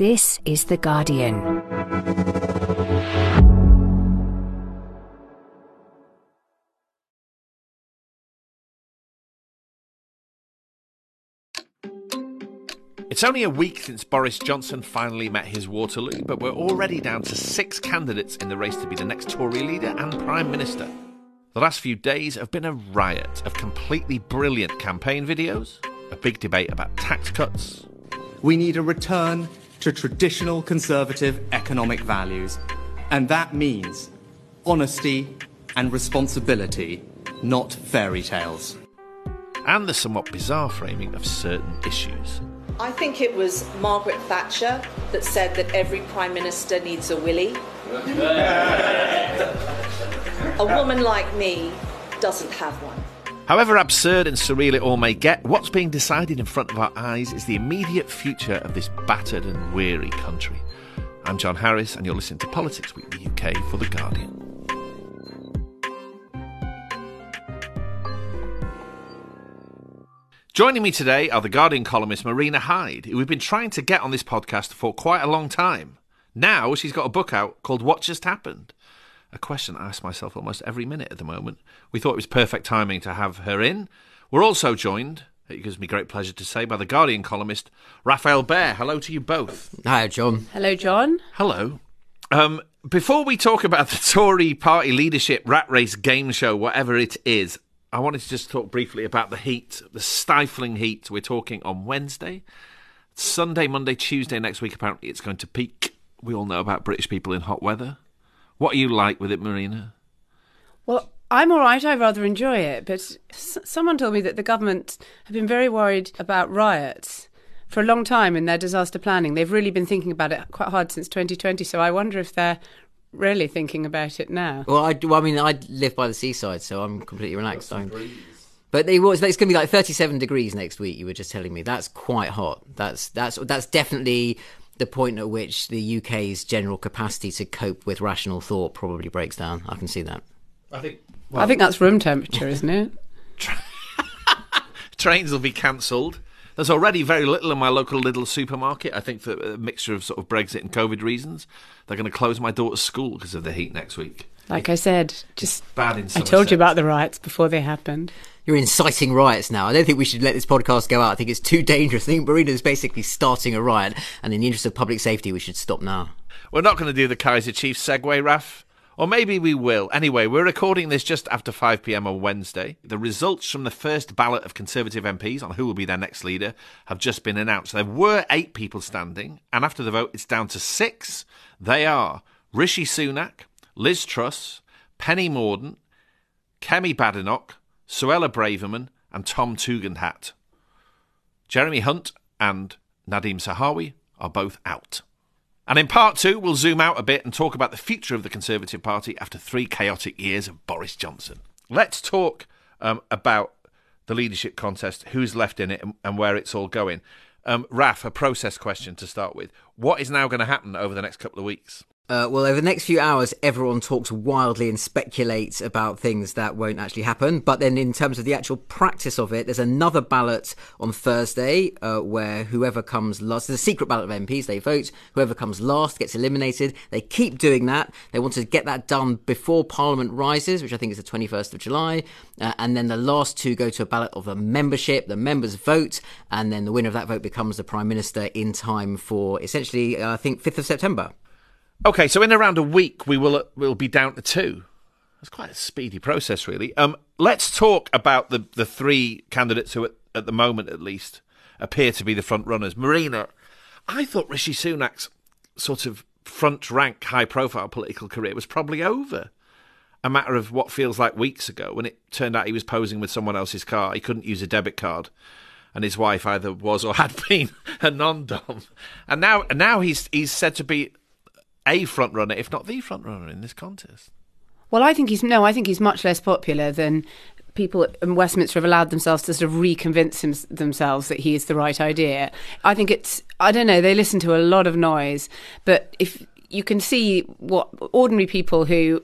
This is The Guardian. It's only a week since Boris Johnson finally met his Waterloo, but we're already down to six candidates in the race to be the next Tory leader and Prime Minister. The last few days have been a riot of completely brilliant campaign videos, a big debate about tax cuts. We need a return to traditional conservative economic values, and that means honesty and responsibility, not fairy tales. And the somewhat bizarre framing of certain issues. I think it was Margaret Thatcher that said that every Prime Minister needs a willy. a woman like me doesn't have one. However absurd and surreal it all may get, what's being decided in front of our eyes is the immediate future of this battered and weary country. I'm John Harris, and you're listening to Politics Weekly UK for The Guardian. Joining me today are The Guardian columnist Marina Hyde, who we've been trying to get on this podcast for quite a long time. Now she's got a book out called What Just Happened. A question I ask myself almost every minute at the moment. We thought it was perfect timing to have her in. We're also joined, it gives me great pleasure to say, by The Guardian columnist Rafael Behr. Hello to you both. Hi, John. Hello, John. Hello. Um, before we talk about the Tory party leadership rat race game show, whatever it is, I wanted to just talk briefly about the heat, the stifling heat. We're talking on Wednesday, Sunday, Monday, Tuesday next week. Apparently, it's going to peak. We all know about British people in hot weather. What are you like with it, Marina? Well, I'm all right. I rather enjoy it. But s- someone told me that the government have been very worried about riots for a long time in their disaster planning. They've really been thinking about it quite hard since 2020. So I wonder if they're really thinking about it now. Well, I, well, I mean, I live by the seaside, so I'm completely relaxed. I'm- But it was, it's going to be like 37 degrees next week. You were just telling me that's quite hot. That's that's that's definitely the point at which the UK's general capacity to cope with rational thought probably breaks down. I can see that. I think I think that's room temperature, isn't it? trains will be cancelled. There's already very little in my local little supermarket. I think for a mixture of sort of Brexit and COVID reasons, they're going to close my daughter's school because of the heat next week. Like I said, just Bad in I told you about the riots before they happened. You're inciting riots now. I don't think we should let this podcast go out. I think it's too dangerous. I think Marina is basically starting a riot, and in the interest of public safety, we should stop now. We're not going to do the Kaiser Chiefs segue, Raf. Or maybe we will. Anyway, we're recording this just after 5 pm on Wednesday. The results from the first ballot of Conservative MPs on who will be their next leader have just been announced. There were eight people standing, and after the vote, it's down to six. They are Rishi Sunak, Liz Truss, Penny Mordaunt, Kemi Badenoch, Suella Braverman, and Tom Tugendhat. Jeremy Hunt and Nadhim Zahawi are both out. And in part two, we'll zoom out a bit and talk about the future of the Conservative Party after three chaotic years of Boris Johnson. Let's talk um, about the leadership contest, who's left in it, and, and where it's all going. Um, Raf, a process question to start with. What is now going to happen over the next couple of weeks? Uh, well, over the next few hours, everyone talks wildly and speculates about things that won't actually happen. But then, in terms of the actual practice of it, there's another ballot on Thursday uh, where whoever comes last, there's a secret ballot of MPs, they vote. Whoever comes last gets eliminated. They keep doing that. They want to get that done before Parliament rises, which I think is the 21st of July. Uh, and then the last two go to a ballot of the membership. The members vote, and then the winner of that vote becomes the Prime Minister in time for essentially, I think, 5th of September. Okay, so in around a week, we will will be down to two. That's quite a speedy process, really. Um, let's talk about the the three candidates who, at, at the moment at least, appear to be the front runners. Marina, I thought Rishi Sunak's sort of front rank, high profile political career was probably over. A matter of what feels like weeks ago, when it turned out he was posing with someone else's car. He couldn't use a debit card, and his wife either was or had been a non-dom. And now, now he's he's said to be a front runner, if not the front runner in this contest. Well, I think he's no. I think he's much less popular than people in Westminster have allowed themselves to sort of reconvince him, themselves that he is the right idea. I think it's. I don't know. They listen to a lot of noise, but if you can see what ordinary people who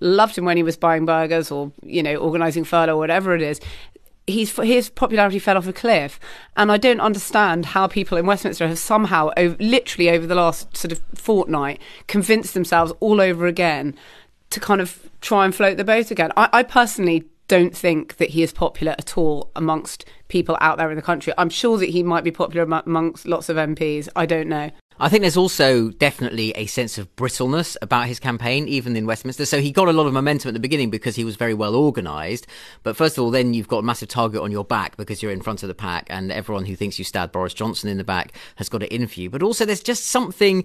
loved him when he was buying burgers or you know organising furlough or whatever it is he's his popularity fell off a cliff, and I don't understand how people in Westminster have somehow, over, literally over the last sort of fortnight, convinced themselves all over again to kind of try and float the boat again. I, I personally don't think that he is popular at all amongst people out there in the country. I'm sure that he might be popular amongst lots of MPs. I don't know. I think there's also definitely a sense of brittleness about his campaign, even in Westminster. So he got a lot of momentum at the beginning because he was very well organised. But first of all, then you've got a massive target on your back because you're in front of the pack, and everyone who thinks you stabbed Boris Johnson in the back has got it in for you. But also, there's just something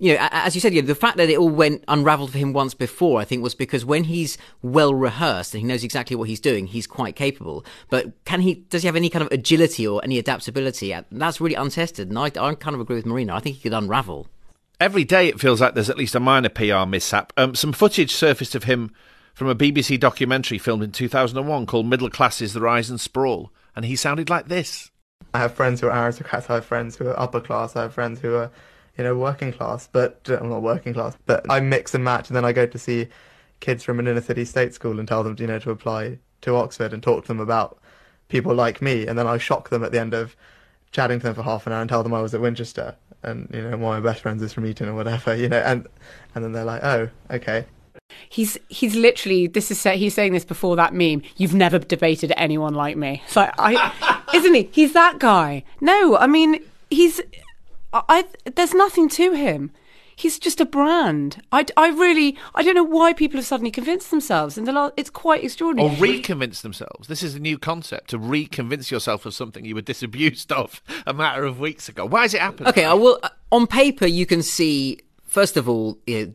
you know, as you said, you know, the fact that it all went unraveled for him once before, I think, was because when he's well rehearsed and he knows exactly what he's doing, he's quite capable. But can he? Does he have any kind of agility or any adaptability? That's really untested, and I, I kind of agree with Marina. I think he could unravel. Every day, it feels like there's at least a minor PR mishap. Um, some footage surfaced of him from a BBC documentary filmed in 2001 called "Middle Classes the Rise and Sprawl," and he sounded like this. I have friends who are aristocrats. I have friends who are upper class. I have friends who are you know, working class, but uh, I'm not working class, but I mix and match, and then I go to see kids from an inner city state school and tell them, you know, to apply to Oxford and talk to them about people like me, and then I shock them at the end of chatting to them for half an hour and tell them I was at Winchester, and you know, one of my best friends is from Eton or whatever, you know, and and then they're like, oh, okay. He's he's literally this is he's saying this before that meme. You've never debated anyone like me. Like I, isn't he? He's that guy. No, I mean he's I, there's nothing to him. He's just a brand. I, I really, I don't know why people have suddenly convinced themselves. In the last, it's quite extraordinary. Or reconvince themselves. This is a new concept to reconvince yourself of something you were disabused of a matter of weeks ago. Why is it happening? Okay, I will. Uh, on paper, you can see. First of all, you know,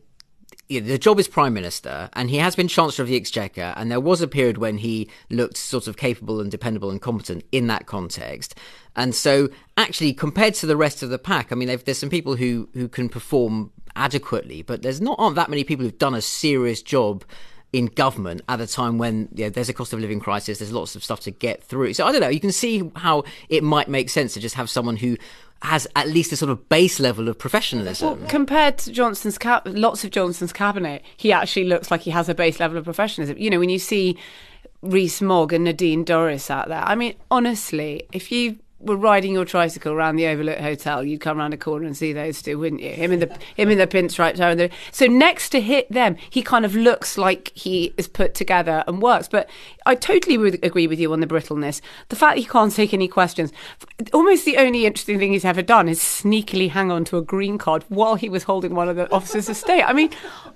the job is prime minister, and he has been chancellor of the exchequer. And there was a period when he looked sort of capable and dependable and competent in that context. And so, actually, compared to the rest of the pack, I mean, there's some people who who can perform adequately, but there's not aren't that many people who've done a serious job in government at a time when you know, there's a cost of living crisis, there's lots of stuff to get through. So I don't know. You can see how it might make sense to just have someone who has at least a sort of base level of professionalism. Well, compared to Johnson's cap, lots of Johnson's cabinet, he actually looks like he has a base level of professionalism. You know, when you see Rees-Mogg and Nadine Dorries out there, I mean, honestly, if you were riding your tricycle around the Overlook Hotel, you'd come around a corner and see those two, wouldn't you? Him in the him in the pinstripe tie. The, so next to hit them, he kind of looks like he is put together and works. But I totally would agree with you on the brittleness. The fact he can't take any questions. Almost the only interesting thing he's ever done is sneakily hang on to a green card while he was holding one of the officers of state. I mean,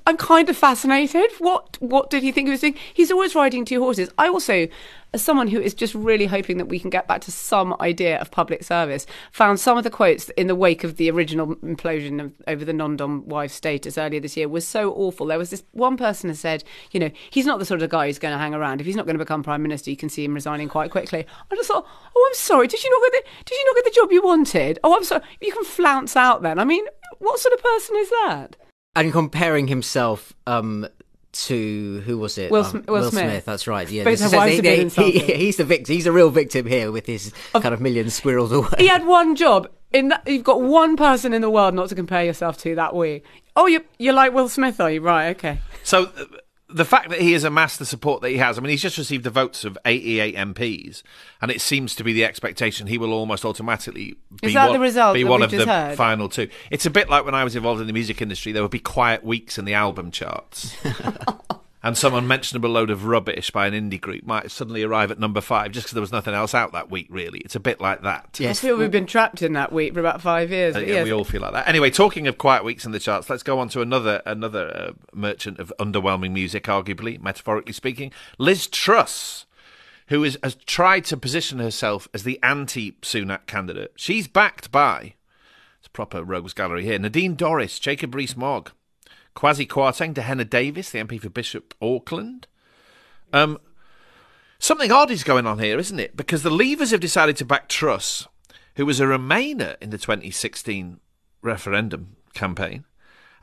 I'm kind of fascinated. What what did he think he was doing? He's always riding two horses. I also as someone who is just really hoping that we can get back to some idea of public service, found some of the quotes in the wake of the original implosion of, over the non-dom wife status earlier this year was so awful. There was this one person who said, you know, he's not the sort of guy who's going to hang around. If he's not going to become prime minister, you can see him resigning quite quickly. I just thought, oh, I'm sorry. Did you not get the Did you not get the job you wanted? Oh, I'm sorry. You can flounce out then. I mean, what sort of person is that? And comparing himself um, to who was it? Will, um, Will, Will Smith. Smith. That's right. Yeah, he, he, he's the victim. He's a real victim here with his of, kind of million squirrels away. He had one job. In that, you've got one person in the world not to compare yourself to that way. Oh, you you're like Will Smith, are you? Right. Okay. So. The fact that he has amassed the support that he has, I mean, he's just received the votes of 88 MPs, and it seems to be the expectation he will almost automatically be Is that one, the result be one of the heard? final two. It's a bit like when I was involved in the music industry, there would be quiet weeks in the album charts. and some unmentionable load of rubbish by an indie group might suddenly arrive at number five just because there was nothing else out that week, really. It's a bit like that. Yes. I feel we've been trapped in that week for about five years. Uh, yeah, yes. we all feel like that. Anyway, talking of quiet weeks in the charts, let's go on to another another uh, merchant of underwhelming music, arguably, metaphorically speaking, Liz Truss. Who is, has tried to position herself as the anti Sunak candidate? She's backed by, it's proper rogues gallery here, Nadine Dorries, Jacob Rees-Mogg, Kwasi Kwarteng, Dehenna Davison, the MP for Bishop Auckland. Um, something odd is going on here, isn't it? Because the Leavers have decided to back Truss, who was a Remainer in the 2016 referendum campaign,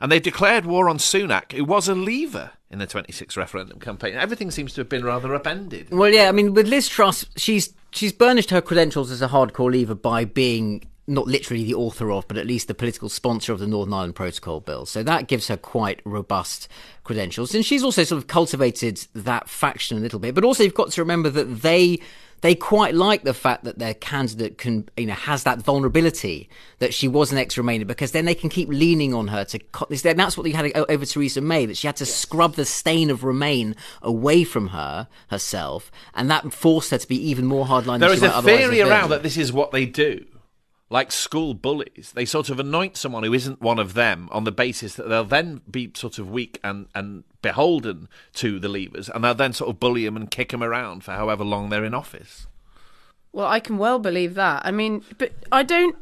and they've declared war on Sunak, who was a Leaver in the 26 referendum campaign. Everything seems to have been rather upended. Well, yeah, I mean, with Liz Truss, she's she's burnished her credentials as a hardcore Leaver by being not literally the author of, but at least the political sponsor of the Northern Ireland Protocol Bill. So that gives her quite robust credentials. And she's also sort of cultivated that faction a little bit. But also, you've got to remember that they they quite like the fact that their candidate can, you know, has that vulnerability that she was an ex-Remainer because then they can keep leaning on her to. And that's what they had over Theresa May that she had to scrub the stain of Remain away from her herself, and that forced her to be even more hardline. There than is a theory around that this is what they do. Like school bullies, they sort of anoint someone who isn't one of them on the basis that they'll then be sort of weak and, and beholden to the Leavers, and they'll then sort of bully them and kick them around for however long they're in office. Well, I can well believe that. I mean, but I don't.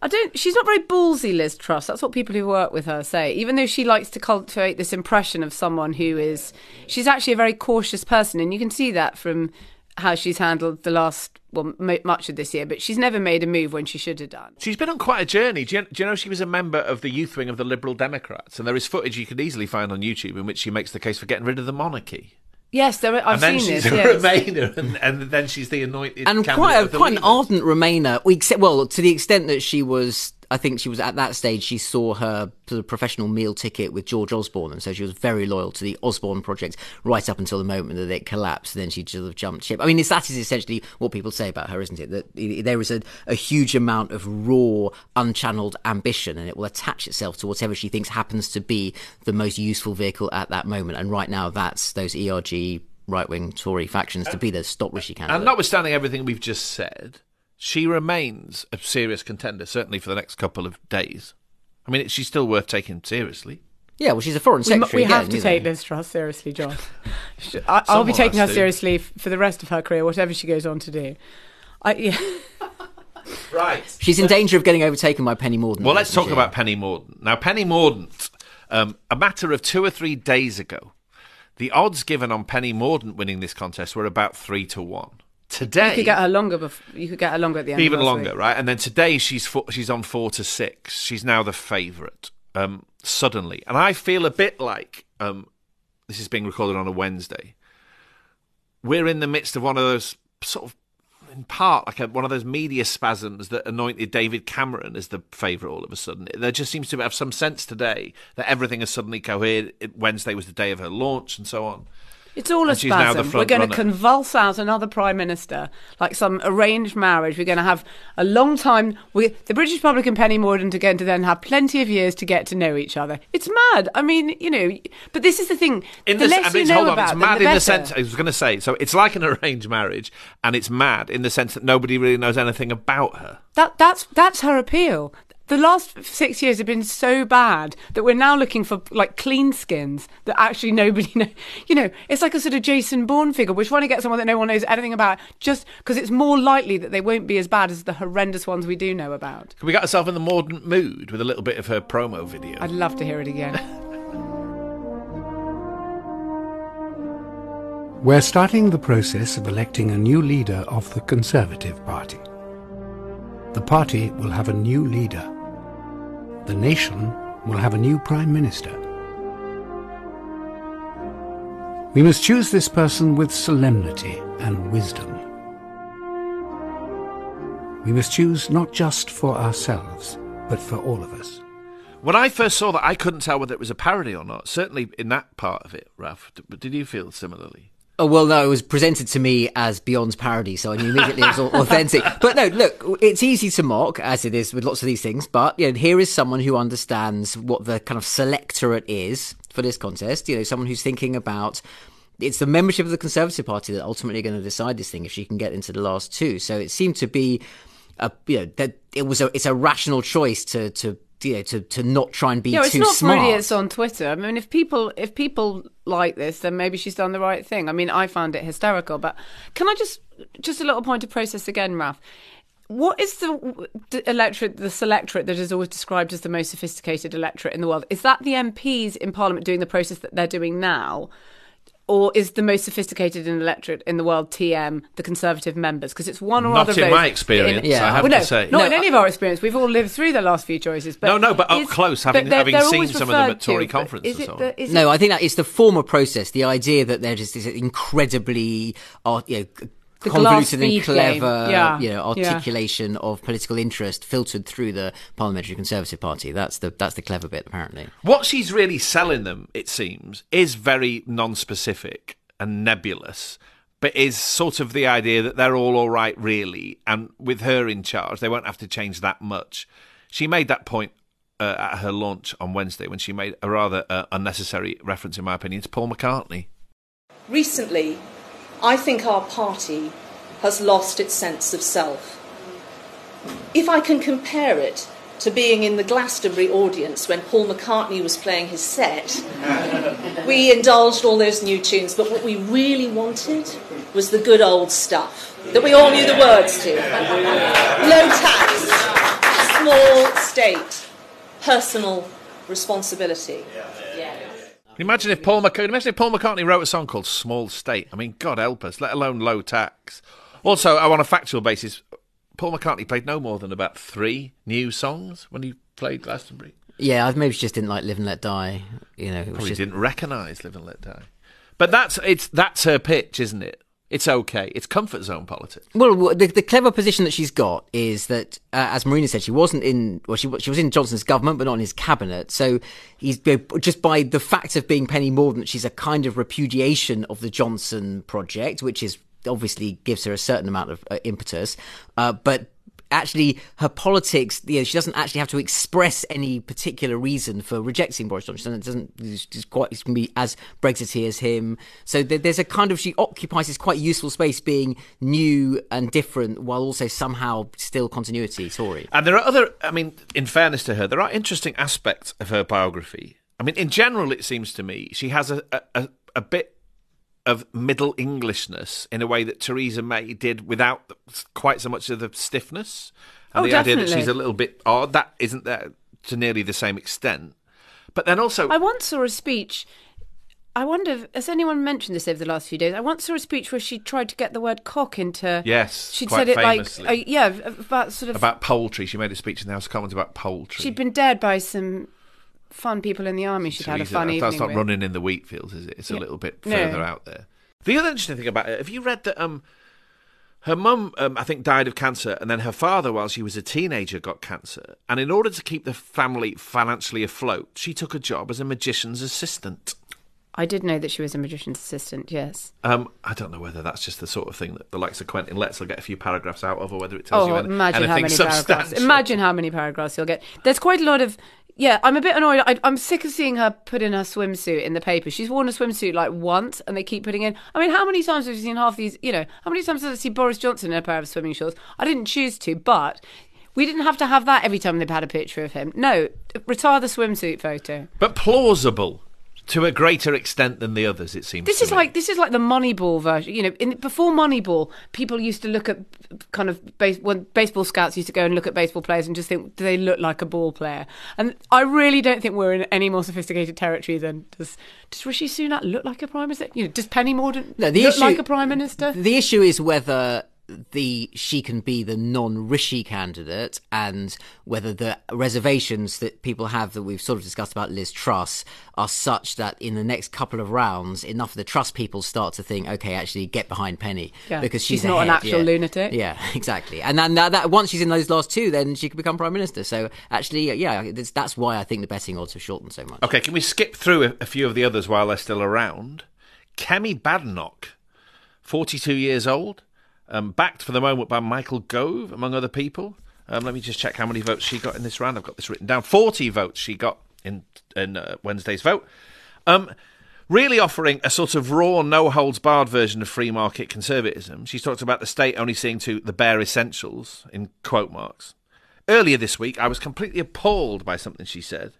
I don't. She's not very ballsy, Liz Truss. That's what people who work with her say. Even though she likes to cultivate this impression of someone who is, she's actually a very cautious person, and you can see that from how she's handled the last well much of this year. But she's never made a move when she should have done. She's been on quite a journey. Do you, do you know she was a member of the youth wing of the Liberal Democrats? And there is footage you could easily find on YouTube in which she makes the case for getting rid of the monarchy. Yes, there. Are, I've and then seen she's this. a yes. Remainer, and, and then she's the anointed and quite a, of the quite an ardent Remainer. We accept, well, to the extent that she was, I think she was at that stage. She saw her sort of professional meal ticket with George Osborne, and so she was very loyal to the Osborne project right up until the moment that it collapsed. And then she sort of jumped ship. I mean, that is essentially what people say about her, isn't it? That there is a, a huge amount of raw, unchanneled ambition, and it will attach itself to whatever she thinks happens to be the most useful vehicle at that moment. And right now, that's those ERG right wing Tory factions to be the stop Rishi candidate. And notwithstanding everything we've just said, she remains a serious contender, certainly for the next couple of days. I mean, she's still worth taking seriously. Yeah, well, she's a foreign We, secretary. we have again, to you know. take Liz Truss seriously, John. I, I'll be taking her to. seriously for the rest of her career, whatever she goes on to do. I, yeah. Right. She's in danger of getting overtaken by Penny Mordaunt. Well, let's talk she? about Penny Mordaunt. Now, Penny Mordaunt, um, a matter of two or three days ago, the odds given on Penny Mordaunt winning this contest were about three to one. Today, You could get her longer. Bef- you could get her longer at the end. even longer, week. right? And then today she's four, she's on four to six. She's now the favourite. Um, suddenly, and I feel a bit like um, this is being recorded on a Wednesday. We're in the midst of one of those sort of, in part, like a, one of those media spasms that anointed David Cameron as the favourite all of a sudden. There just seems to have some sense today that everything has suddenly cohered. Wednesday was the day of her launch, and so on. It's all a And she's now the spasm. We're going to convulse out another prime minister, like some arranged marriage. We're going to have a long time. We, the British public and Penny Mordaunt are going to then have plenty of years to get to know each other. It's mad. I mean, you know, but this is the thing. In the the, less I mean, you know on, about it's them, mad the in the sense. I was going to say, so it's like an arranged marriage, and it's mad in the sense that nobody really knows anything about her. That that's that's her appeal. The last six years have been so bad that we're now looking for like clean skins that actually nobody know. You know, it's like a sort of Jason Bourne figure. We're trying to get someone that no one knows anything about, just because it's more likely that they won't be as bad as the horrendous ones we do know about. Can We got ourselves in the Mordaunt mood with a little bit of her promo video. I'd love to hear it again. We're starting the process of electing a new leader of the Conservative Party. The party will have a new leader. The nation will have a new Prime Minister. We must choose this person with solemnity and wisdom. We must choose not just for ourselves, but for all of us. When I first saw that, I couldn't tell whether it was a parody or not. Certainly in that part of it, Raf. Did you feel similarly? Oh, well, no, it was presented to me as Beyond's parody, so I knew immediately it was au- authentic. But no, look, it's easy to mock, as it is with lots of these things, but you know, here is someone who understands what the kind of selectorate is for this contest. You know, someone who's thinking about it's the membership of the Conservative Party that ultimately are going to decide this thing if she can get into the last two. So it seemed to be, a, you know, that it was a it's a rational choice to to you know to to not try and be yeah, it's too not smart. for idiots on Twitter. I mean, if people if people like this, then maybe she's done the right thing. I mean, I found it hysterical. But can I just just a little point of process again, Raf? What is the, the electorate, the selectorate that is always described as the most sophisticated electorate in the world? Is that the MPs in Parliament doing the process that they're doing now? Or is the most sophisticated in electorate in the world TM, the Conservative members? Because it's one or Not other of in my experience, Yeah. I have well, to say. Not No, in any of our experience. We've all lived through the last few choices. But No, no, but up is- close, having- they're- having they're seen some of them at Tory to, conferences is it so the- is No, it- I think that it's the former process. The idea that there is this incredibly, uh, you know, c- The convoluted and clever. Yeah. you know, Yeah. articulation of political interest filtered through the Parliamentary Conservative Party. That's the that's the clever bit, apparently. What she's really selling them, it seems, is very non-specific and nebulous. but is sort of the idea that they're all all right, really, and with her in charge, they won't have to change that much. She made that point uh, at her launch on Wednesday when she made a rather uh, unnecessary reference, in my opinion, to Paul McCartney. Recently, I think our party has lost its sense of self. If I can compare it to being in the Glastonbury audience when Paul McCartney was playing his set, we indulged all those new tunes, but what we really wanted was the good old stuff that we all knew the words to. Low tax, small state, personal responsibility. Imagine if Paul McCartney, imagine if Paul McCartney wrote a song called "Small State." I mean, God help us, let alone low tax. Also, oh, on a factual basis, Paul McCartney played no more than about three new songs when he played Glastonbury. Yeah, I maybe she just didn't like Live and Let Die. You know, it Probably just, didn't recognise "Live and Let Die." But that's it's that's her pitch, isn't it? It's okay. It's comfort zone politics. Well, the, the clever position that she's got is that, uh, as Marina said, she wasn't in. Well, she she was in Johnson's government, but not in his cabinet. So he's just by the fact of being Penny Mordaunt, she's a kind of repudiation of the Johnson project, which is obviously gives her a certain amount of uh, impetus. Uh, but actually, her politics, you know, she doesn't actually have to express any particular reason for rejecting Boris Johnson. It doesn't. It's quite. Be as Brexity as him. So there's a kind of she occupies this quite useful space, being new and different, while also somehow still continuity Tory. And there are other. I mean, in fairness to her, there are interesting aspects of her biography. I mean, in general, it seems to me she has a a, a bit of middle Englishness in a way that Theresa May did without quite so much of the stiffness. And Oh, the idea that she's a little bit odd, that isn't there to nearly the same extent. But then also, I once saw a speech. I wonder, if, has anyone mentioned this over the last few days? I once saw a speech where she tried to get the word cock into. Yes, she'd said it famously. like, uh, yeah, about sort of. about poultry, she made a speech in the House of Commons about poultry. she'd been dared by some fun people in the army. should have had a Theresa, fun evening. That's not with. running in the wheat fields, is it? It's a little bit No. further out there. The other interesting thing about it, have you read that um, her mum, um, I think, died of cancer, and then her father, while she was a teenager, got cancer. And in order to keep the family financially afloat, she took a job as a magician's assistant. I did know that she was a magician's assistant. Yes. Um, I don't know whether that's just the sort of thing that the likes of Quentin Letts will get a few paragraphs out of, or whether it tells you Oh, any- imagine how anything many paragraphs. Imagine how many paragraphs you'll get. There's quite a lot of. Yeah, I'm a bit annoyed. I, I'm sick of seeing her put in her swimsuit in the paper. She's worn a swimsuit like once, and they keep putting in. I mean, how many times have you seen half these? You know, how many times have I seen Boris Johnson in a pair of swimming shorts? I didn't choose to, but we didn't have to have that every time they've had a picture of him. No, retire the swimsuit photo. But plausible to a greater extent than the others, it seems. This to is me. like this is like the Moneyball version. You know, in, before Moneyball, people used to look at kind of base, when baseball scouts used to go and look at baseball players and just think, do they look like a ball player? And I really don't think we're in any more sophisticated territory than does does Rishi Sunak look like a prime minister? You know, does Penny Mordaunt No, the look issue- like a prime minister? The issue is whether the she can be the non-Rishi candidate and whether the reservations that people have that we've sort of discussed about Liz Truss are such that in the next couple of rounds enough of the Truss people start to think okay actually get behind Penny Yeah, because she's she's not an actual yeah. lunatic. yeah exactly and then that, that once she's in those last two then she could become prime minister so actually uh, yeah it's, that's why I think the betting odds have shortened so much Okay, can we skip through a, a few of the others while they're still around? Kemi Badenoch, 42 years old, um, backed for the moment by Michael Gove, among other people. Um, let me just check how many votes she got in this round. I've got this written down. 40 votes she got in, in uh, Wednesday's vote. Um, really offering a sort of raw, no holds barred version of free market conservatism. She's talked about the state only seeing to the bare essentials, in quote marks. Earlier this week, I was completely appalled by something she said.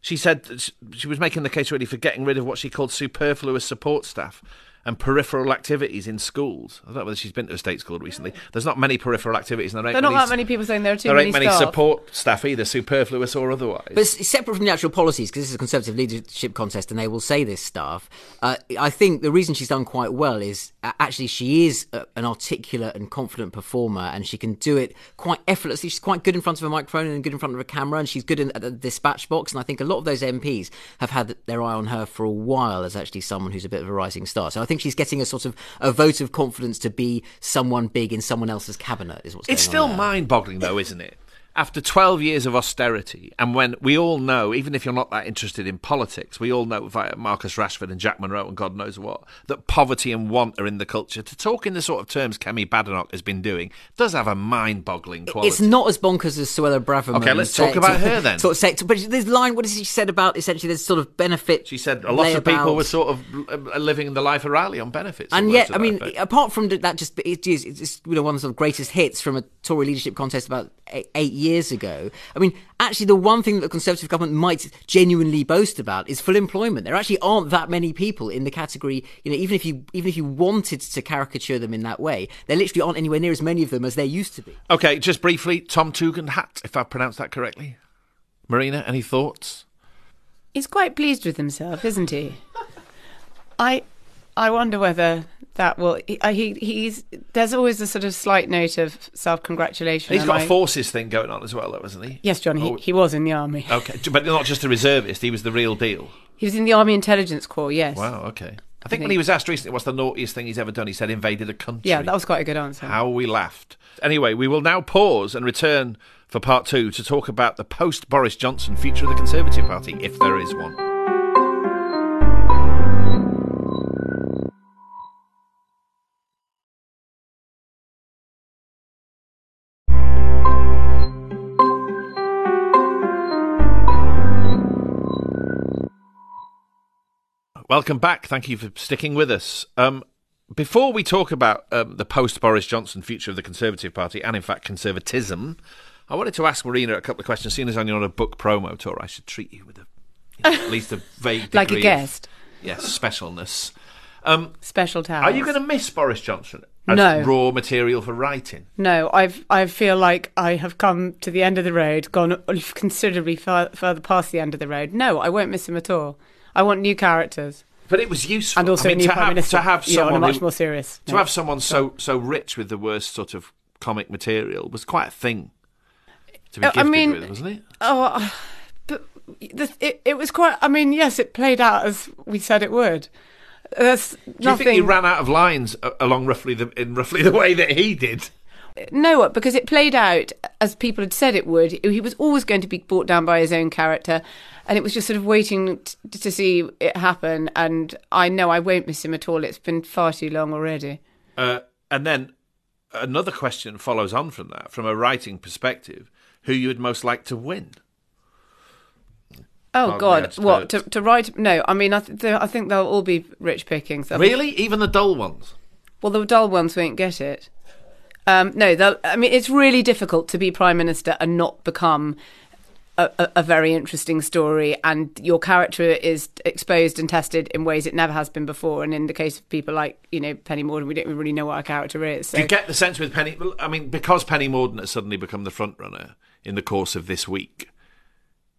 She said that she was making the case really for getting rid of what she called superfluous support staff and peripheral activities in schools. I don't know whether she's been to a state school recently. There's not many peripheral activities. And there ain't There are not many, that many people saying there are too there many ain't many staff. support staff either, superfluous or otherwise. But s- separate from the actual policies, because this is a Conservative leadership contest and they will say this stuff, uh, I think the reason she's done quite well is uh, actually she is a, an articulate and confident performer and she can do it quite effortlessly. She's quite good in front of a microphone and good in front of a camera and she's good in, at the dispatch box. And I think a lot of those MPs have had their eye on her for a while as actually someone who's a bit of a rising star. So I think she's getting a sort of a vote of confidence to be someone big in someone else's cabinet, is what's It's going still mind boggling, though, isn't it? After 12 years of austerity, and when we all know, even if you're not that interested in politics, we all know via Marcus Rashford and Jack Monroe and God knows what, that poverty and want are in the culture. To talk in the sort of terms Kemi Badenoch has been doing does have a mind boggling quality. It's not as bonkers as Suella Braverman. Okay, let's talk about her then. Sort of say, but this line, what has she said about essentially there's sort of benefit? She said a lot of people were sort of uh, living the life of Riley on benefits. And yet, I mean, effect. apart from that, just it is it's you know one of the greatest hits from a Tory leadership contest about eight, eight years ago. I mean, actually, the one thing that the Conservative government might genuinely boast about is full employment. There actually aren't that many people in the category. You know, even if you even if you wanted to caricature them in that way, there literally aren't anywhere near as many of them as there used to be. Okay, just briefly, Tom Tugendhat, if I pronounced that correctly. Marina, any thoughts? He's quite pleased with himself, isn't he? I I wonder whether that will. He, uh, he he's there's always a sort of slight note of self congratulation. He's got a forces thing going on as well, though, hasn't he? Yes, John. He, Oh, he was in the army. Okay, but not just a reservist, he was the real deal. He was in the army intelligence corps. Yes. Wow, okay. I think when think- he was asked recently what's the naughtiest thing he's ever done, he said invaded a country. Yeah, that was quite a good answer. How we laughed. Anyway, we will now pause and return for part two to talk about the post Boris Johnson future of the Conservative Party, if there is one. Welcome back. Thank you for sticking with us. Um, before we talk about um, the post Boris Johnson future of the Conservative Party and, in fact, conservatism, I wanted to ask Marina a couple of questions. Seeing as I'm on a book promo tour, I should treat you with a, at least a vague like a degree of- guest. yes, specialness. Um, Special talent. are you going to miss Boris Johnson as No. raw material for writing? No, I've I feel like I have come to the end of the road, gone considerably far, further past the end of the road. No, I won't miss him at all. I want new characters But it was useful. and also I mean, new to have, minister. to have you know, on a someone much who- more serious. to have someone so so rich with the worst sort of comic material was quite a thing to be Uh, I mean, with, wasn't it? Oh, but the, it, it was quite. I mean, yes, it played out as we said it would. There's Do you think he ran out of lines uh, along roughly the in roughly the way that he did? No, because it played out as people had said it would. He was always going to be brought down by his own character, and it was just sort of waiting t- to see it happen. And I know I won't miss him at all. It's been far too long already. Uh, and then another question follows on from that, from a writing perspective, who you would most like to win? Oh God, what to, to write? No, I mean, I, th- I think they'll all be rich pickings. They'll be- Really, even the dull ones. Well, the dull ones won't get it. Um, no, I mean, it's really difficult to be prime minister and not become a, a, very interesting story, and your character is exposed and tested in ways it never has been before. And in the case of people like you know Penny Mordaunt, we don't really know what our character is. So. You get the sense with Penny? I mean, because Penny Mordaunt has suddenly become the front runner in the course of this week.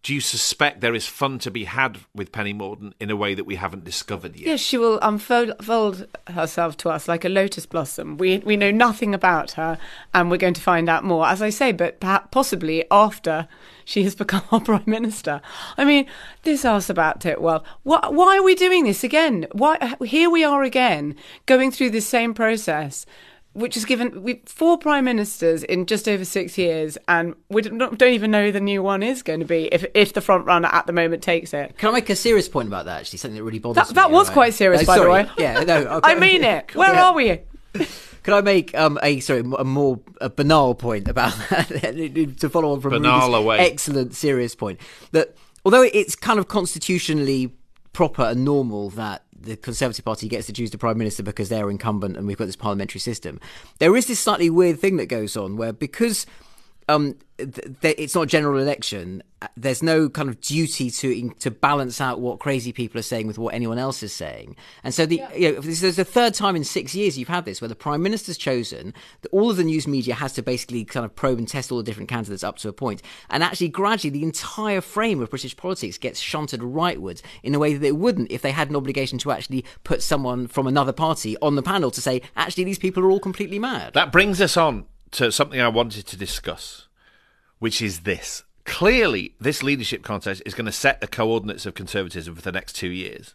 Do you suspect there is fun to be had with Penny Mordaunt in a way that we haven't discovered yet? Yes, she will unfold herself to us like a lotus blossom. We we know nothing about her, and we're going to find out more, as I say, but perhaps possibly after she has become our prime minister. I mean, this asks about Titwell. Why, why are we doing this again? Why here we are again, going through this same process. Which has given we four prime ministers in just over six years, and we don't, don't even know who the new one is going to be if if the front runner at the moment takes it. Can I make a serious point about that? Actually, something that really bothers That- me. that was right? quite serious, No, by the way. Yeah, no. Okay. I mean it. Where Yeah. are we? Can I make um, a sorry a more a banal point about that to follow on from Banal Rudy's away. excellent serious point that although it's kind of constitutionally proper and normal that the Conservative Party gets to choose the Prime Minister because they're incumbent and we've got this parliamentary system, there is this slightly weird thing that goes on where because um, th- th- it's not a general election. uh, There's no kind of duty to to balance out what crazy people are saying with what anyone else is saying, and so the you know, this is the third time in six years you've had this where the prime minister's chosen. that All of the news media has to basically kind of probe and test all the different candidates up to a point. point, and actually gradually the entire frame of British politics gets shunted rightwards in a way that it wouldn't if they had an obligation to actually put someone from another party on the panel to say actually these people are all completely mad. That brings us on to something I wanted to discuss, which is this. Clearly, this leadership contest is going to set the coordinates of conservatism for the next two years.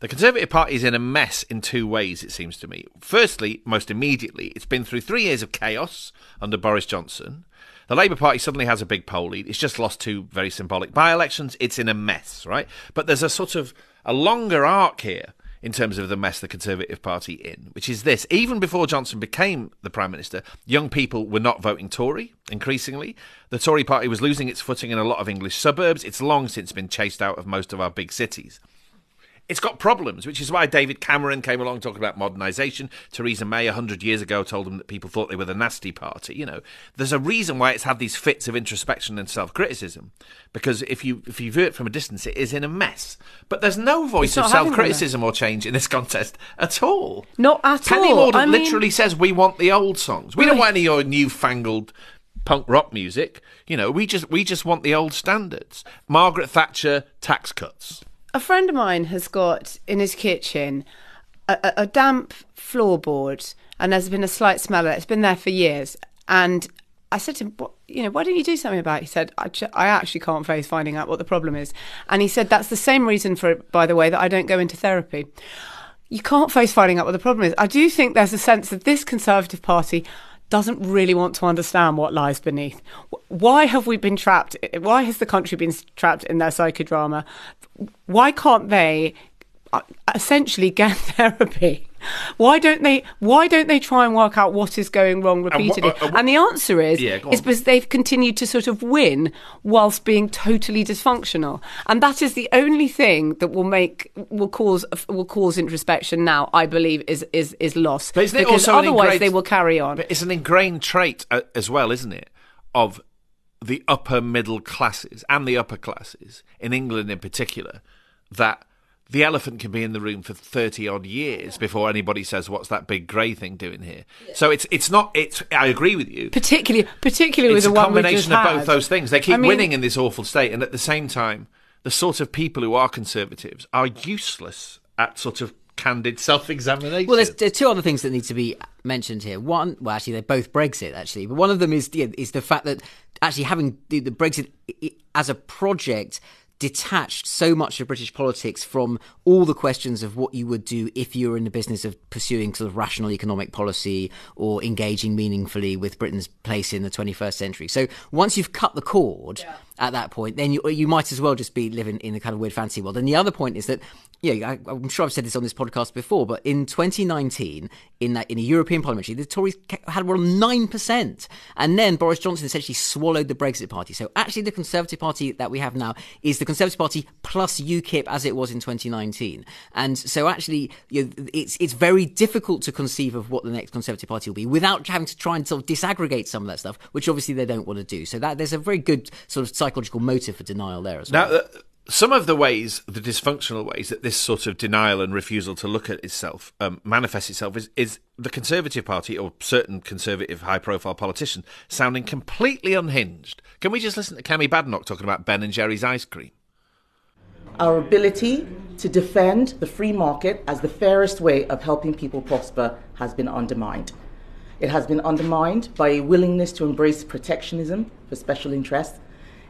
The Conservative Party is in a mess in two ways, it seems to me. Firstly, most immediately, it's been through three years of chaos under Boris Johnson. The Labour Party suddenly has a big poll lead. It's just lost two very symbolic by elections. It's in a mess, right? But there's a sort of a longer arc here in terms of the mess the Conservative Party in, which is this. Even before Johnson became the Prime Minister, young people were not voting Tory increasingly. The Tory party was losing its footing in a lot of English suburbs. It's long since been chased out of most of our big cities. It's got problems, which is why David Cameron came along talking about modernisation. Theresa May, 100 years ago, told them that people thought they were the nasty party. You know, there's a reason why it's had these fits of introspection and self criticism. Because if you, if you view it from a distance, it is in a mess. But there's no voice of self criticism or change in this contest at all. Not at Penny all. Mordaunt I mean- literally says, We want the old songs. We don't want any of your newfangled punk rock music. You know, we just we just want the old standards. Margaret Thatcher tax cuts. A friend of mine has got in his kitchen a, a, damp floorboard, and there's been a slight smell. It's been there for years. And I said to him, what, you know, why don't you do something about it? He said, I, I actually can't face finding out what the problem is. And he said, that's the same reason for by the way, that I don't go into therapy. You can't face finding out what the problem is. I do think there's a sense that this Conservative Party doesn't really want to understand what lies beneath. Why have we been trapped? Why has the country been trapped in their psychodrama? Why can't they uh, essentially get therapy? Why don't they? Why don't they try and work out what is going wrong repeatedly? uh, And, uh, the answer is, Yeah, is because they've continued to sort of win whilst being totally dysfunctional, and that is the only thing that will make will cause will cause introspection. Now, I believe is is is lost But isn't it because otherwise ingrained- they will carry on. But it's an ingrained trait uh, as well, isn't it, of the upper middle classes and the upper classes in England in particular, that the elephant can be in the room for thirty odd years before anybody says, "What's that big grey thing doing here?" So it's it's not. It's. I agree with you. particularly particularly It's with a the one we just combination of had. both those things. They keep I mean, winning in this awful state, and at the same time, the sort of people who are conservatives are useless at sort of candid self-examination. Well, there's, there's two other things that need to be mentioned here. One, well, actually, they're both Brexit, actually, but one of them is yeah, is the fact that actually having the, the Brexit as a project detached so much of British politics from all the questions of what you would do if you were in the business of pursuing sort of rational economic policy or engaging meaningfully with Britain's place in the 21st century. So once you've cut the cord at that point, then you you might as well just be living in a kind of weird fantasy world. And the other point is that yeah, I, I'm sure I've said this on this podcast before, but in 2019, in that in a European parliamentary, the Tories had one nine percent, and then Boris Johnson essentially swallowed the Brexit Party. So actually, the Conservative Party that we have now is the Conservative Party plus UKIP as it was in 2019, and so actually, you know, it's it's very difficult to conceive of what the next Conservative Party will be without having to try and sort of disaggregate some of that stuff, which obviously they don't want to do. So that there's a very good sort of psychological motive for denial there as well. Now, uh, some of the ways, the dysfunctional ways that this sort of denial and refusal to look at itself um, manifests itself is, is the Conservative Party or certain conservative high profile politician sounding completely unhinged. Can we just listen to Kemi Badenoch talking about Ben and Jerry's ice cream? Our ability to defend the free market as the fairest way of helping people prosper has been undermined. It has been undermined by a willingness to embrace protectionism for special interests.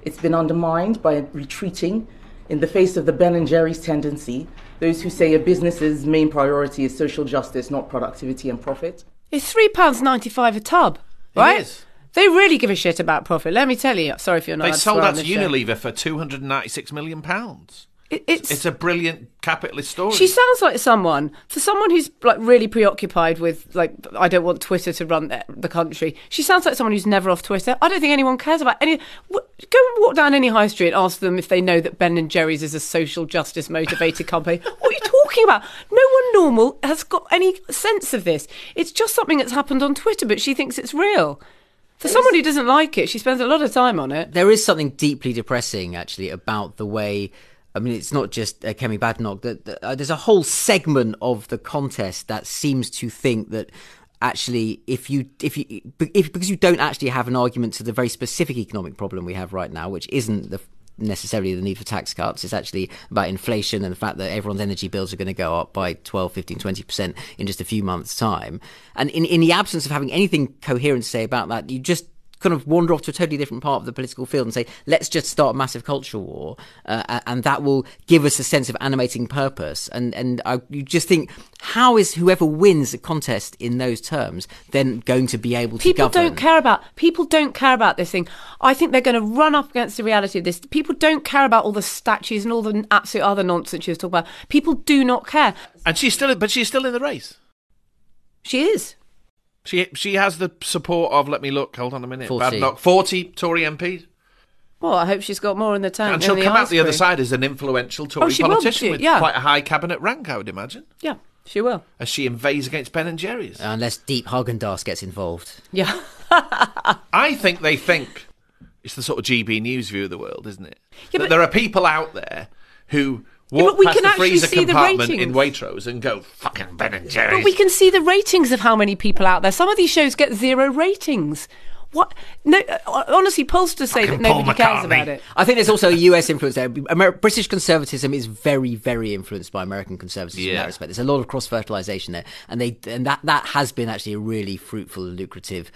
It's been undermined by retreating in the face of the Ben and Jerry's tendency, those who say a business's main priority is social justice, not productivity and profit. It's three pounds ninety five a tub, right? is. They really give a shit about profit. Let me tell you. Sorry if you're not. They sold swear out to this show. Unilever for £296 million. It, it's It's a brilliant capitalist story. She sounds like someone for someone who's like really preoccupied with like I don't want Twitter to run the, the country. She sounds like someone who's never off Twitter. I don't think anyone cares about any. Go and walk down any high street and ask them if they know that Ben and Jerry's is a social justice motivated company. What are you talking about? No one normal has got any sense of this. It's just something that's happened on Twitter, but she thinks it's real. For someone who doesn't like it, she spends a lot of time on it. there is something deeply depressing actually about the way I mean, it's not just uh, Kemi Badenoch. That that, uh, there's a whole segment of the contest that seems to think that actually, if you if you if because you don't actually have an argument to the very specific economic problem we have right now, which isn't the necessarily the need for tax cuts it's actually about inflation and the fact that everyone's energy bills are going to go up by 12 15 20% in just a few months time and in in the absence of having anything coherent to say about that you just kind of wander off to a totally different part of the political field and say, let's just start a massive cultural war, uh, and that will give us a sense of animating purpose. And and I, you just think, how is whoever wins the contest in those terms then going to be able to people govern? don't care about people don't care about this thing i think they're going to run up against the reality of this people don't care about all the statues and all the absolute other nonsense she was talking about people do not care And she's still, but she's still in the race. she is She she has the support of. Let me look. Hold on a minute. 40. Badenoch. Forty Tory MPs, well i hope she's got more in the tank and she'll the come out the other side as an influential oh, Tory Oh, politician with yeah. quite a high cabinet rank. I would imagine, yeah she will as she invades against Ben and Jerry's. Unless Deep Häagen-Dazs gets involved. yeah I think they think it's the sort of GB News view of the world, isn't it? Yeah, that but- there are people out there who Yeah, but we past can the actually freezer see the ratings. in ratings. Waitrose and go, "Fucking Ben and Jerry's." But we can see the ratings of how many people out there. Some of these shows get zero ratings. What? No, uh, honestly, pollsters say that Fucking Paul nobody cares about it. I think there's also a US influence there. Amer- British conservatism is very, very influenced by American conservatism in that respect. There's a lot of cross fertilization there, and they and that that has been actually a really fruitful and lucrative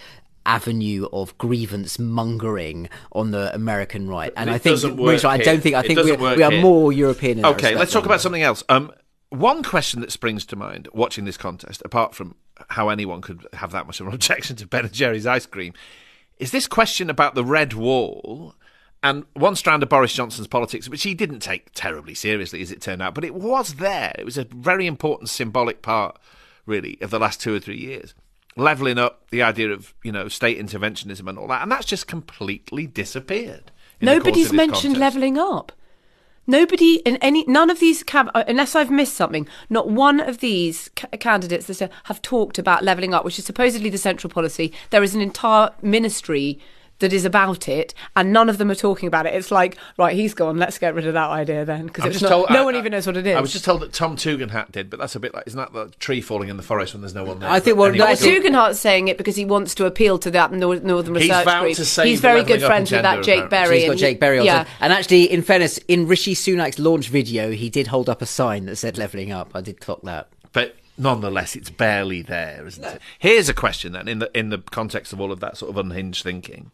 avenue of grievance mongering on the American right. And It I think, Rachel, I don't think I think we're, we are here. more European. In Okay, let's talk about something else. Um, one question that springs to mind watching this contest, apart from how anyone could have that much of an objection to Ben and Jerry's ice cream, is this question about the red wall and one strand of Boris Johnson's politics, which he didn't take terribly seriously, as it turned out, but it was there. It was a very important symbolic part, really, of the last two or three years. Levelling up the idea of, you know, state interventionism and all that, and that's just completely disappeared. in the course Nobody's mentioned contest. levelling up. Nobody in any none of these cab- uh, unless I've missed something. Not one of these ca- candidates that have talked about levelling up, which is supposedly the central policy. There is an entire ministry that is about it, and none of them are talking about it. It's like, right, he's gone. Let's get rid of that idea then, because I'm it's just not. told- no I- one I- even knows what it is. I was just told that Tom Tugendhat did, but that's a bit like isn't that the tree falling in the forest when there's no one there? I think, But well, anyway, no, I Well, think- Tugendhat's saying it because he wants to appeal to that Nor- Northern He's Research vowed Group. to save He's very good friends with that Jake apparently. Berry. He's got Jake Berry on yeah. top. And actually, in fairness, in Rishi Sunak's launch video, he did hold up a sign that said levelling up. I did clock that. but nonetheless, it's barely there, isn't it? Here's a question then, in the in the context of all of that sort of unhinged thinking,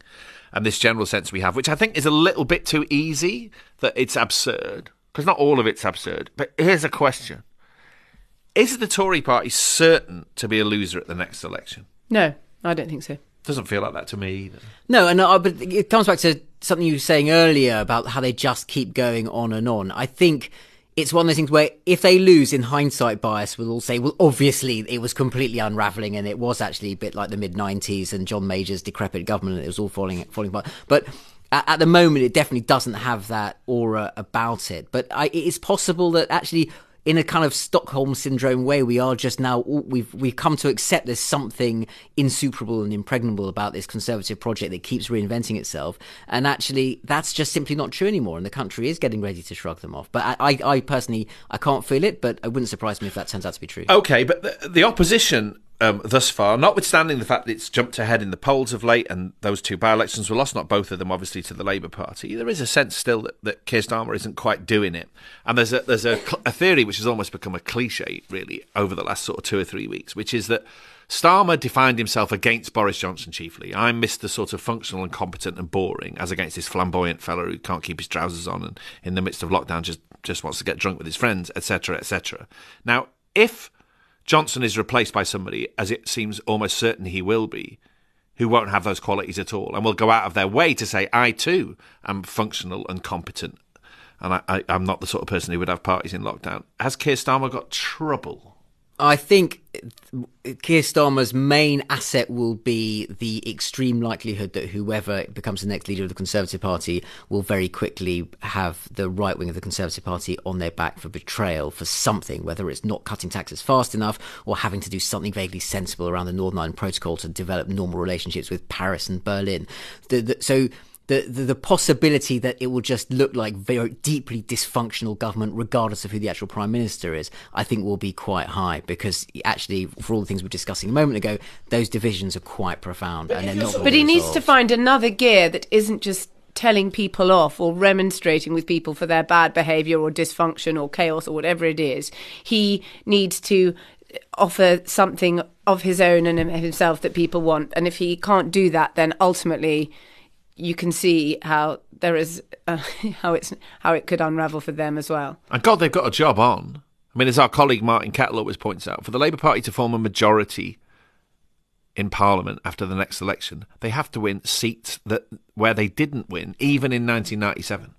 and this general sense we have, which I think is a little bit too easy that it's absurd, because not all of it's absurd. But here's a question: Is the Tory Party certain to be a loser at the next election? No, I don't think so. Doesn't feel like that to me either. No, and uh, but it comes back to something you were saying earlier about how they just keep going on and on. I think it's one of those things where if they lose in hindsight bias, we'll all say, well, obviously it was completely unraveling and it was actually a bit like the mid 90s and John Major's decrepit government and it was all falling, falling apart. But at, at the moment, it definitely doesn't have that aura about it. But I, it is possible that actually in a kind of Stockholm syndrome way, we are just now we've we've come to accept there's something insuperable and impregnable about this conservative project that keeps reinventing itself, and actually that's just simply not true anymore. And the country is getting ready to shrug them off. But I, I, I personally I can't feel it, but it wouldn't surprise me if that turns out to be true. Okay, but the, the opposition um, thus far, notwithstanding the fact that it's jumped ahead in the polls of late and those two by elections were lost, not both of them, obviously, to the Labour Party, there is a sense still that, that Keir Starmer isn't quite doing it. And there's a, there's a, a theory which has almost become a cliche, really, over the last sort of two or three weeks, which is that Starmer defined himself against Boris Johnson chiefly. I'm Mr. sort of functional and competent and boring, as against this flamboyant fellow who can't keep his trousers on and in the midst of lockdown just, just wants to get drunk with his friends, etc., etc. Now, if Johnson is replaced by somebody, as it seems almost certain he will be, who won't have those qualities at all and will go out of their way to say, I too am functional and competent. And I, I'm not the sort of person who would have parties in lockdown. Has Keir Starmer got trouble? I think Keir Starmer's main asset will be the extreme likelihood that whoever becomes the next leader of the Conservative Party will very quickly have the right wing of the Conservative Party on their back for betrayal for something, whether it's not cutting taxes fast enough or having to do something vaguely sensible around the Northern Ireland Protocol to develop normal relationships with Paris and Berlin. The, the, so the, the, the possibility that it will just look like very deeply dysfunctional government, regardless of who the actual prime minister is, I think will be quite high because actually, for all the things we were discussing a moment ago, those divisions are quite profound and they're not. But he needs to find another gear that isn't just telling people off or remonstrating with people for their bad behaviour or dysfunction or chaos or whatever it is. He needs to offer something of his own and himself that people want. And if he can't do that, then ultimately you can see how there is uh, how it's how it could unravel for them as well. And God, they've got a job on. I mean, as our colleague Martin Kettle always points out, for the Labour Party to form a majority in Parliament after the next election, they have to win seats that where they didn't win, even in 1997.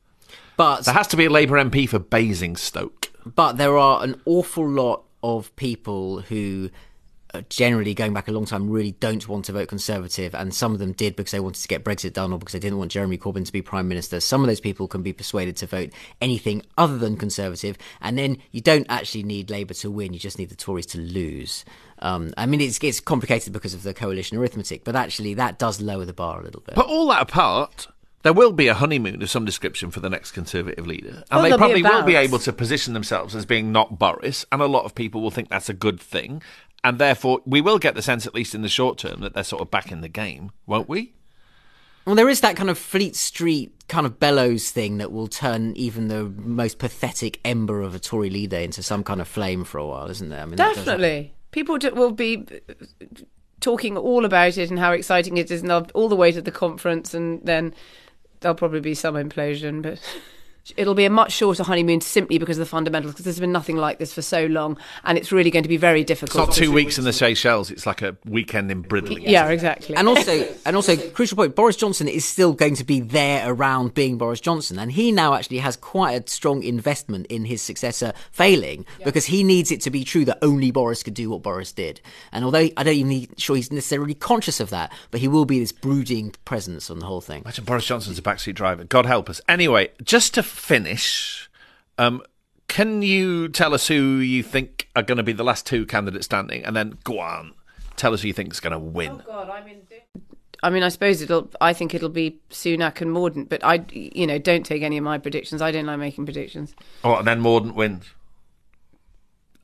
But There has to be a Labour MP for Basingstoke. but there are an awful lot of people who generally going back a long time really don't want to vote conservative and some of them did because they wanted to get brexit done or because they didn't want jeremy corbyn to be prime minister some of those people can be persuaded to vote anything other than conservative and then you don't actually need labour to win you just need the tories to lose um, I mean, it's, it's complicated because of the coalition arithmetic, but actually that does lower the bar a little bit. But all that apart, there will be a honeymoon of some description for the next Conservative leader. And Oh, they there'll be probably will be able to position themselves as being not Boris, and a lot of people will think that's a good thing. And therefore, we will get the sense, at least in the short term, that they're sort of back in the game, won't we? Well, there is that kind of Fleet Street kind of bellows thing that will turn even the most pathetic ember of a Tory leader into some kind of flame for a while, isn't there? I mean, Definitely. People d- will be talking all about it and how exciting it is, and all the way to the conference, and then there'll probably be some implosion. But it'll be a much shorter honeymoon simply because of the fundamentals, because there's been nothing like this for so long, and it's really going to be very difficult. It's difficult. not two weeks in the Seychelles, it's like a weekend in Bridley. Yeah, exactly. And also, and also, crucial point: Boris Johnson is still going to be there around being Boris Johnson, and he now actually has quite a strong investment in his successor failing because he needs it to be true that only Boris could do what Boris did. And although I don't even need, sure he's necessarily conscious of that, but he will be this brooding presence on the whole thing. Imagine Boris Johnson's a backseat driver. God help us. Anyway, just to finish, um, can you tell us who you think are going to be the last two candidates standing, and then go on, tell us who you think is going to win. God, I'm in. I mean, I suppose it'll. I think it'll be Sunak and Mordaunt, but I, you know, don't take any of my predictions. I don't like making predictions. Oh, and then Mordaunt wins.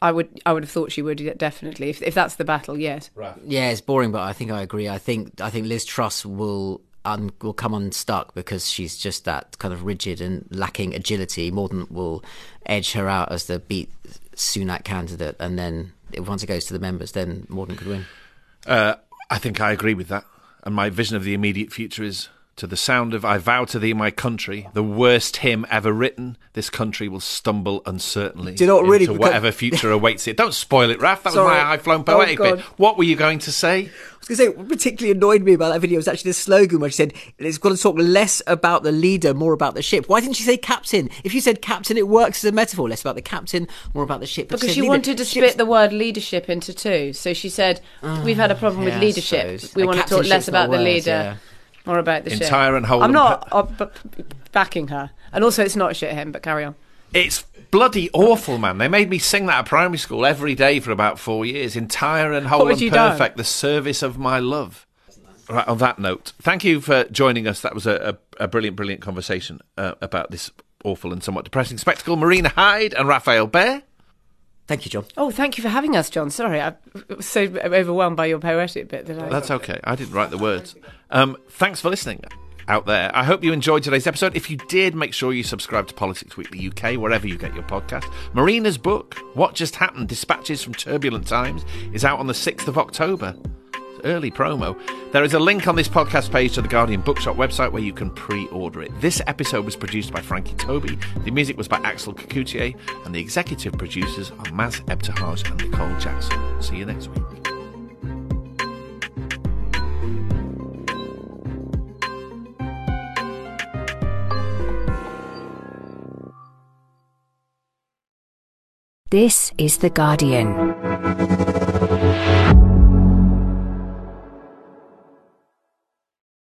I would, I would have thought she would definitely. If, if that's the battle, yes. Right. Yeah, it's boring, but I think I agree. I think I think Liz Truss will un, will come unstuck because she's just that kind of rigid and lacking agility. Mordaunt will edge her out as the beat Sunak candidate, and then once it goes to the members, then Mordaunt could win. Uh, I think I agree with that. And my vision of the immediate future is to the sound of I vow to thee, my country, the worst hymn ever written, this country will stumble uncertainly Do you know what really into become- whatever future awaits it. Don't spoil it, Raf. That was Sorry. my high flown Oh, poetic bit. What were you going to say? I was going to say, what particularly annoyed me about that video was actually the slogan where she said, it's got to talk less about the leader, more about the ship. Why didn't she say captain? If you said captain, it works as a metaphor. Less about the captain, more about the ship. But Because said she wanted to split the word leadership into two. So she said, "We've had a problem yeah, with ah, leadership. We A want to talk less about the worse, leader, yeah. More about the ship." Entire and whole I'm not uh, b- backing her, and also it's not a shit hymn. But carry on. It's bloody awful, man. They made me sing that at primary school every day for about four years. Entire and whole and you done? perfect, the service of my love. Right, on that note, thank you for joining us. That was a, a, a brilliant, brilliant conversation uh, about this awful and somewhat depressing spectacle. Marina Hyde and Rafael Behr. Thank you, John. Oh, thank you for having us, John. Sorry, I was so overwhelmed by your poetic bit that I. That's okay. I didn't write the words. Um, thanks for listening out there. I hope you enjoyed today's episode. If you did, make sure you subscribe to Politics Weekly UK, wherever you get your podcast. Marina's book, What Just Happened Dispatches from Turbulent Times, is out on the 6th of October. Early promo. There is a link on this podcast page to the Guardian Bookshop website where you can pre order it. This episode was produced by Frankie Tobi, the music was by Axel Kacoutié, and the executive producers are Maz Ebtehaj and Nicole Jackson. See you next week. This is The Guardian.